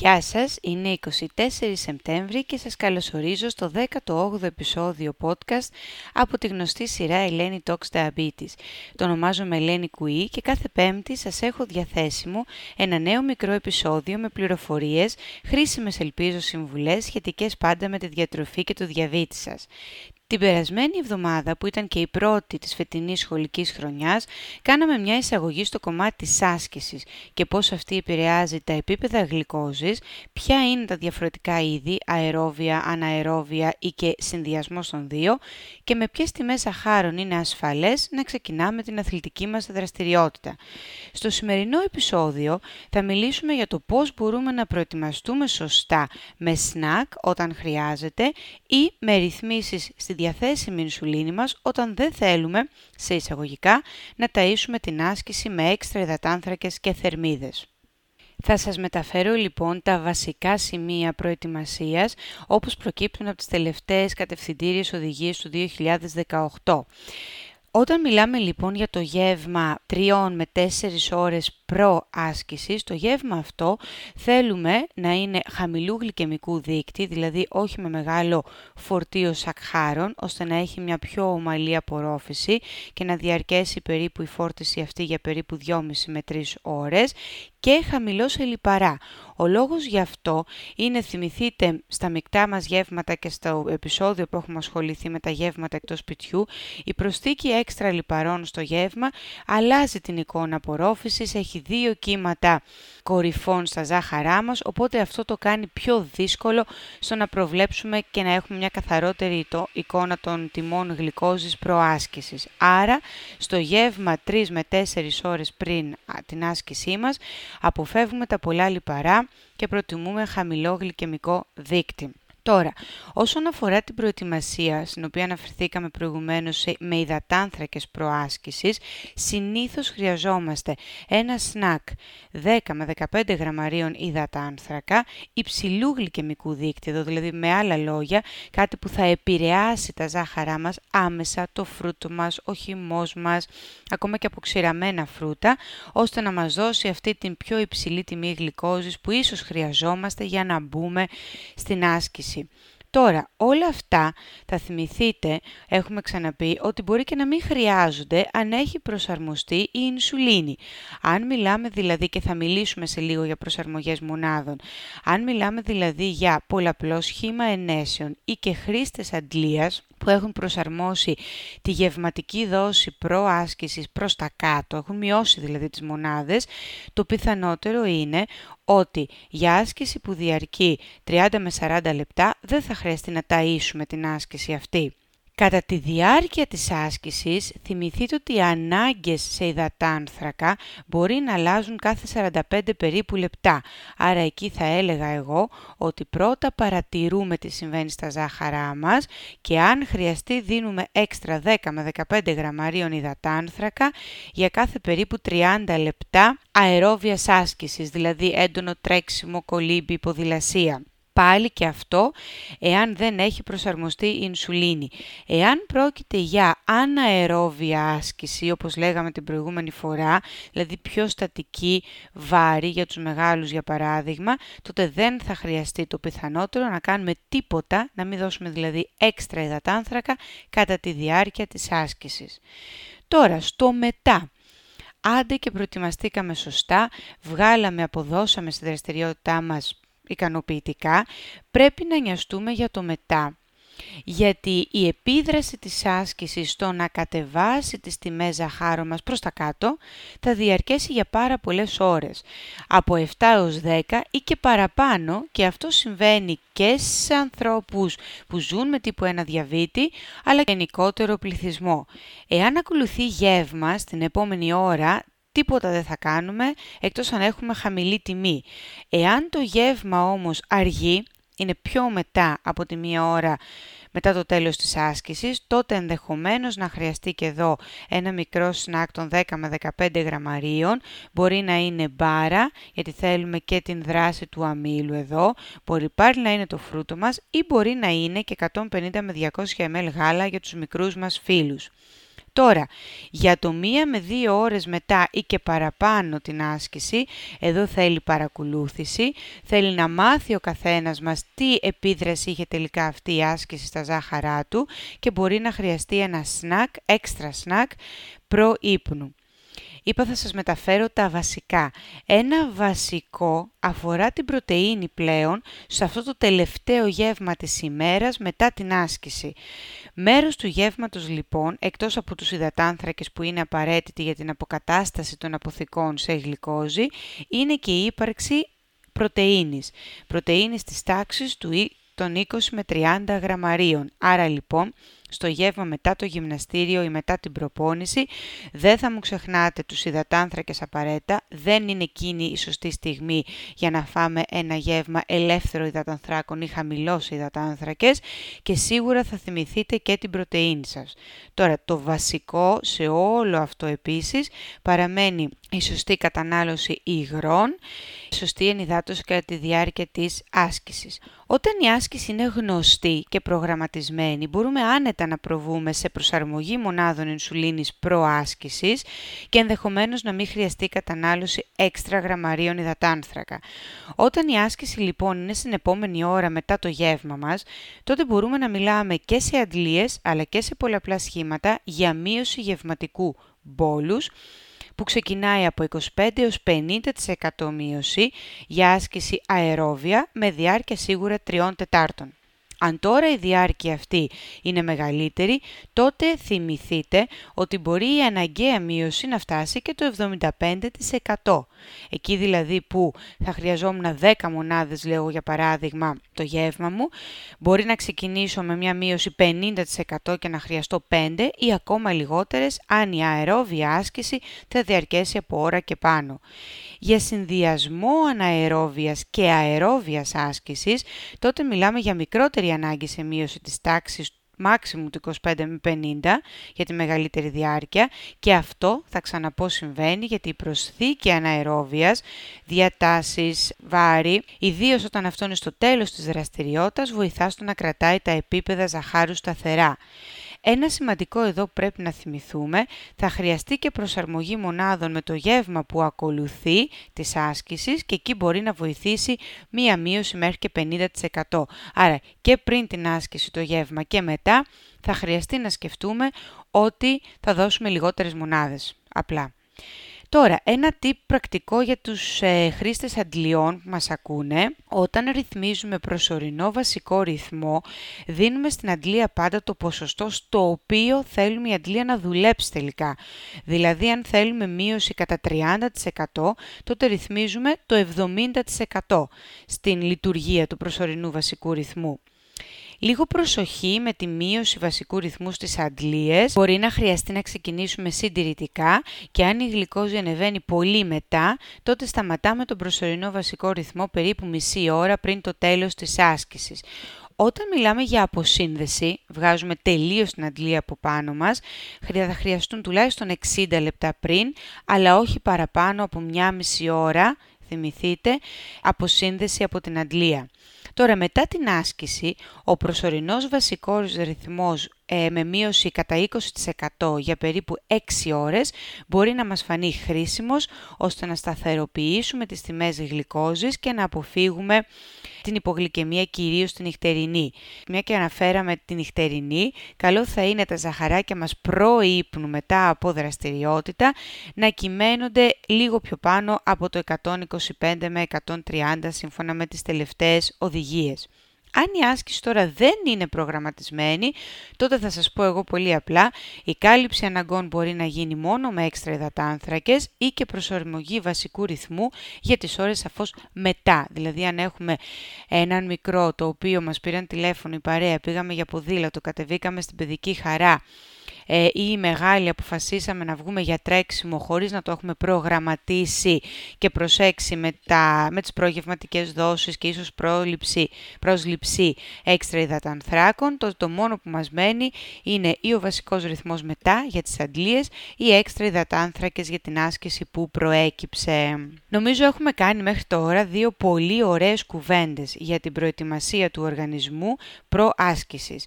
Γεια σας, είναι 24 Σεπτέμβρη και σας καλωσορίζω στο 18ο επεισόδιο podcast από τη γνωστή σειρά Ελένη Talks Diabetes. Το ονομάζομαι Ελένη Κουή και κάθε πέμπτη σας έχω διαθέσιμο ένα νέο μικρό επεισόδιο με πληροφορίες, χρήσιμες ελπίζω συμβουλές σχετικές πάντα με τη διατροφή και το διαβήτη σας. Την περασμένη εβδομάδα, που ήταν και η πρώτη της φετινής σχολικής χρονιάς, κάναμε μια εισαγωγή στο κομμάτι της άσκησης και πώς αυτή επηρεάζει τα επίπεδα γλυκόζης, ποια είναι τα διαφορετικά είδη, αερόβια, αναερόβια ή και συνδυασμός των δύο και με ποιες τιμές αχάρων είναι ασφαλές να ξεκινάμε την αθλητική μας δραστηριότητα. Στο σημερινό επεισόδιο θα μιλήσουμε για το πώς μπορούμε να προετοιμαστούμε σωστά με σνακ όταν χρειάζεται ή με ρυθμίσεις στη διαθέσιμη ινσουλίνη μας όταν δεν θέλουμε, σε εισαγωγικά, να ταΐσουμε την άσκηση με έξτρα υδατάνθρακες και θερμίδες. Θα σας μεταφέρω λοιπόν τα βασικά σημεία προετοιμασίας όπως προκύπτουν από τις τελευταίες κατευθυντήριες οδηγίες του 2018. Όταν μιλάμε λοιπόν για το γεύμα 3 με 4 ώρες προ-άσκησης, το γεύμα αυτό θέλουμε να είναι χαμηλού γλυκαιμικού δείκτη, δηλαδή όχι με μεγάλο φορτίο σακχάρων, ώστε να έχει μια πιο ομαλή απορρόφηση και να διαρκέσει περίπου η φόρτιση αυτή για περίπου 2,5 με 3 ώρες και χαμηλό σε λιπαρά. Ο λόγος γι' αυτό είναι, θυμηθείτε, στα μεικτά μας γεύματα και στο επεισόδιο που έχουμε ασχοληθεί με τα γεύματα εκτός σπιτιού, η προσθήκη έξτρα λιπαρών στο γεύμα αλλάζει την εικόνα απορρόφησης, έχει δύο κύματα κορυφών στα ζάχαρά μας, οπότε αυτό το κάνει πιο δύσκολο στο να προβλέψουμε και να έχουμε μια καθαρότερη εικόνα των τιμών γλυκόζης προάσκησης. Άρα, στο γεύμα 3 με 4 ώρες πριν την άσκησή μας, αποφεύγουμε τα πολλά λιπαρά και προτιμούμε χαμηλό γλυκαιμικό δείκτη. Τώρα, όσον αφορά την προετοιμασία, στην οποία αναφερθήκαμε προηγουμένως με υδατάνθρακες προάσκησης, συνήθως χρειαζόμαστε ένα σνακ 10 με 15 γραμμαρίων υδατάνθρακα υψηλού γλυκαιμικού δίκτυο, δηλαδή με άλλα λόγια, κάτι που θα επηρεάσει τα ζάχαρά μας άμεσα, το φρούτο μας, ο χυμός μας, ακόμα και αποξηραμένα φρούτα, ώστε να μας δώσει αυτή την πιο υψηλή τιμή γλυκόζης που ίσως χρειαζόμαστε για να μπούμε στην άσκηση. Okay Τώρα, όλα αυτά θα θυμηθείτε, έχουμε ξαναπεί, ότι μπορεί και να μην χρειάζονται αν έχει προσαρμοστεί η ινσουλίνη. Αν μιλάμε δηλαδή, και θα μιλήσουμε σε λίγο για προσαρμογές μονάδων, αν μιλάμε δηλαδή για πολλαπλό σχήμα ενέσεων ή και χρήστες αντλίας, που έχουν προσαρμόσει τη γευματική δόση προάσκησης προς τα κάτω, έχουν μειώσει δηλαδή τις μονάδες, το πιθανότερο είναι ότι για άσκηση που διαρκεί 30 με 40 λεπτά δεν θα χρειαστεί να ταΐσουμε την άσκηση αυτή. Κατά τη διάρκεια της άσκησης, θυμηθείτε ότι οι ανάγκες σε υδατάνθρακα μπορεί να αλλάζουν κάθε 45 περίπου λεπτά. Άρα εκεί θα έλεγα εγώ ότι πρώτα παρατηρούμε τι συμβαίνει στα ζάχαρά μας και αν χρειαστεί δίνουμε έξτρα 10 με 15 γραμμαρίων υδατάνθρακα για κάθε περίπου 30 λεπτά αερόβιας άσκησης, δηλαδή έντονο τρέξιμο, κολύμπι, ποδηλασία πάλι και αυτό εάν δεν έχει προσαρμοστεί η ινσουλίνη. Εάν πρόκειται για αναερόβια άσκηση, όπως λέγαμε την προηγούμενη φορά, δηλαδή πιο στατική βάρη για τους μεγάλους για παράδειγμα, τότε δεν θα χρειαστεί το πιθανότερο να κάνουμε τίποτα, να μην δώσουμε δηλαδή έξτρα υδατάνθρακα κατά τη διάρκεια της άσκησης. Τώρα, στο μετά. Άντε και προετοιμαστήκαμε σωστά, βγάλαμε, αποδώσαμε στη δραστηριότητά μας ικανοποιητικά, πρέπει να νοιαστούμε για το μετά. Γιατί η επίδραση της άσκησης στο να κατεβάσει τις τιμές ζαχάρου μας προς τα κάτω θα διαρκέσει για πάρα πολλές ώρες, από 7 έως 10 ή και παραπάνω και αυτό συμβαίνει και σε ανθρώπους που ζουν με τύπου 1 διαβήτη, αλλά και γενικότερο πληθυσμό. Εάν ακολουθεί γεύμα στην επόμενη ώρα, τίποτα δεν θα κάνουμε εκτός αν έχουμε χαμηλή τιμή. Εάν το γεύμα όμως αργεί, είναι πιο μετά από τη μία ώρα μετά το τέλος της άσκησης, τότε ενδεχομένως να χρειαστεί και εδώ ένα μικρό σνακ των 10 με 15 γραμμαρίων. Μπορεί να είναι μπάρα, γιατί θέλουμε και την δράση του αμύλου εδώ. Μπορεί πάλι να είναι το φρούτο μας ή μπορεί να είναι και 150 με 200 ml γάλα για τους μικρούς μας φίλους. Τώρα, για το μία με δύο ώρες μετά ή και παραπάνω την άσκηση, εδώ θέλει παρακολούθηση, θέλει να μάθει ο καθένας μας τι επίδραση είχε τελικά αυτή η άσκηση στα ζάχαρά του και μπορεί να χρειαστεί ένα σνακ, έξτρα σνακ, προ-ύπνου. Είπα θα σας μεταφέρω τα βασικά. Ένα βασικό αφορά την πρωτεΐνη πλέον σε αυτό το τελευταίο γεύμα της ημέρας μετά την άσκηση. Μέρος του γεύματος λοιπόν, εκτός από τους υδατάνθρακες που είναι απαραίτητοι για την αποκατάσταση των αποθηκών σε γλυκόζη, είναι και η ύπαρξη πρωτεΐνης. Πρωτεΐνης της τάξης του των 20 με 30 γραμμαρίων. Άρα λοιπόν στο γεύμα μετά το γυμναστήριο ή μετά την προπόνηση. Δεν θα μου ξεχνάτε τους υδατάνθρακες απαραίτητα. Δεν είναι εκείνη η σωστή στιγμή για να φάμε ένα γεύμα ελεύθερο υδατανθράκων ή χαμηλός υδατάνθρακες και σίγουρα θα θυμηθείτε και την πρωτεΐνη σας. Τώρα το βασικό σε όλο αυτό επίσης παραμένει η σωστή κατανάλωση υγρών, η σωστή ενυδάτωση κατά τη διάρκεια της άσκησης. Όταν η άσκηση είναι γνωστή και προγραμματισμένη, μπορούμε άνετα να προβούμε σε προσαρμογή μονάδων ινσουλίνης προάσκησης και ενδεχομένως να μην χρειαστεί κατανάλωση έξτρα γραμμαρίων υδατάνθρακα. Όταν η άσκηση λοιπόν είναι στην επόμενη ώρα μετά το γεύμα μας, τότε μπορούμε να μιλάμε και σε αντλίες αλλά και σε πολλαπλά σχήματα για μείωση γευματικού μπόλους, που ξεκινάει από 25 έως 50% μείωση για άσκηση αερόβια με διάρκεια σίγουρα 3 τετάρτων. Αν τώρα η διάρκεια αυτή είναι μεγαλύτερη, τότε θυμηθείτε ότι μπορεί η αναγκαία μείωση να φτάσει και το 75%. Εκεί δηλαδή που θα χρειαζόμουν 10 μονάδες, λέω για παράδειγμα, το γεύμα μου, μπορεί να ξεκινήσω με μια μείωση 50% και να χρειαστώ 5 ή ακόμα λιγότερες αν η αερόβια άσκηση θα διαρκέσει από ώρα και πάνω. Για συνδυασμό αναερόβιας και αερόβιας άσκησης, τότε μιλάμε για μικρότερη ανάγκη σε μείωση της τάξης maximum του 25 με 50 για τη μεγαλύτερη διάρκεια και αυτό θα ξαναπώ συμβαίνει γιατί η προσθήκη αναερόβιας, διατάσεις, βάρη, ιδίως όταν αυτό είναι στο τέλος της δραστηριότητας, βοηθά στο να κρατάει τα επίπεδα ζαχάρου σταθερά. Ένα σημαντικό εδώ πρέπει να θυμηθούμε, θα χρειαστεί και προσαρμογή μονάδων με το γεύμα που ακολουθεί της άσκησης και εκεί μπορεί να βοηθήσει μία μείωση μέχρι και 50%. Άρα και πριν την άσκηση το γεύμα και μετά θα χρειαστεί να σκεφτούμε ότι θα δώσουμε λιγότερες μονάδες. Απλά. Τώρα, ένα tip πρακτικό για τους ε, χρήστες αντλιών που μας ακούνε. Όταν ρυθμίζουμε προσωρινό βασικό ρυθμό, δίνουμε στην αντλία πάντα το ποσοστό στο οποίο θέλουμε η αντλία να δουλέψει τελικά. Δηλαδή, αν θέλουμε μείωση κατά 30%, τότε ρυθμίζουμε το 70% στην λειτουργία του προσωρινού βασικού ρυθμού. Λίγο προσοχή με τη μείωση βασικού ρυθμού στις αντλίες. Μπορεί να χρειαστεί να ξεκινήσουμε συντηρητικά και αν η γλυκόζη ανεβαίνει πολύ μετά, τότε σταματάμε τον προσωρινό βασικό ρυθμό περίπου μισή ώρα πριν το τέλος της άσκησης. Όταν μιλάμε για αποσύνδεση, βγάζουμε τελείως την αντλία από πάνω μας, θα χρειαστούν τουλάχιστον 60 λεπτά πριν, αλλά όχι παραπάνω από μια μισή ώρα, θυμηθείτε, αποσύνδεση από την αντλία. Τώρα μετά την άσκηση, ο προσωρινός βασικός ρυθμός ε, με μείωση κατά 20% για περίπου 6 ώρες μπορεί να μας φανεί χρήσιμος ώστε να σταθεροποιήσουμε τις τιμές γλυκόζης και να αποφύγουμε την υπογλυκαιμία κυρίως την νυχτερινή. Μια και αναφέραμε την νυχτερινή, καλό θα είναι τα ζαχαράκια μας προείπνου μετά από δραστηριότητα να κυμαίνονται λίγο πιο πάνω από το 125 με 130 σύμφωνα με τις τελευταίες οδηγίες. Αν η άσκηση τώρα δεν είναι προγραμματισμένη, τότε θα σας πω εγώ πολύ απλά, η κάλυψη αναγκών μπορεί να γίνει μόνο με έξτρα υδατάνθρακες ή και προσαρμογή βασικού ρυθμού για τις ώρες σαφώς μετά. Δηλαδή αν έχουμε έναν μικρό το οποίο μας πήραν τηλέφωνο η παρέα, πήγαμε για ποδήλατο, κατεβήκαμε στην παιδική χαρά, ε, ή οι μεγάλοι αποφασίσαμε να βγούμε για τρέξιμο χωρίς να το έχουμε προγραμματίσει και προσέξει με, τα, με τις προγευματικές δόσεις και ίσως πρόληψη, πρόσληψη έξτρα υδατανθράκων, το, το μόνο που μας μένει είναι ή ο βασικός ρυθμός μετά για τις αντλίες ή έξτρα υδατάνθρακες για την άσκηση που προέκυψε. Νομίζω έχουμε κάνει μέχρι τώρα δύο πολύ ωραίες κουβέντες για την προετοιμασία του οργανισμού προάσκησης.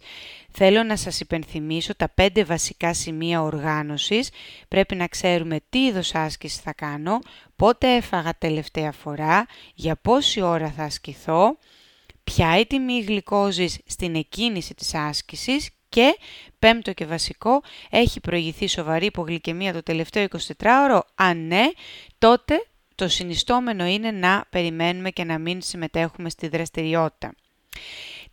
Θέλω να σας υπενθυμίσω τα πέντε βασικά βασικά σημεία οργάνωσης. Πρέπει να ξέρουμε τι είδος άσκηση θα κάνω, πότε έφαγα τελευταία φορά, για πόση ώρα θα ασκηθώ, ποια η τιμή γλυκόζης στην εκκίνηση της άσκησης και πέμπτο και βασικό, έχει προηγηθεί σοβαρή υπογλυκαιμία το τελευταίο 24ωρο. Αν ναι, τότε το συνιστόμενο είναι να περιμένουμε και να μην συμμετέχουμε στη δραστηριότητα.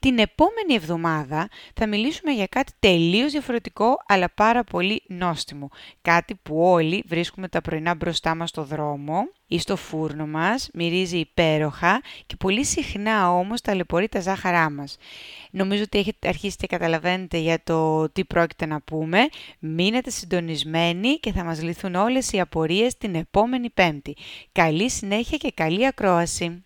Την επόμενη εβδομάδα θα μιλήσουμε για κάτι τελείως διαφορετικό αλλά πάρα πολύ νόστιμο. Κάτι που όλοι βρίσκουμε τα πρωινά μπροστά μας στο δρόμο ή στο φούρνο μας, μυρίζει υπέροχα και πολύ συχνά όμως ταλαιπωρεί τα ζάχαρά μας. Νομίζω ότι έχετε αρχίσει και καταλαβαίνετε για το τι πρόκειται να πούμε. Μείνετε συντονισμένοι και θα μας λυθούν όλες οι απορίες την επόμενη Πέμπτη. Καλή συνέχεια και καλή ακρόαση!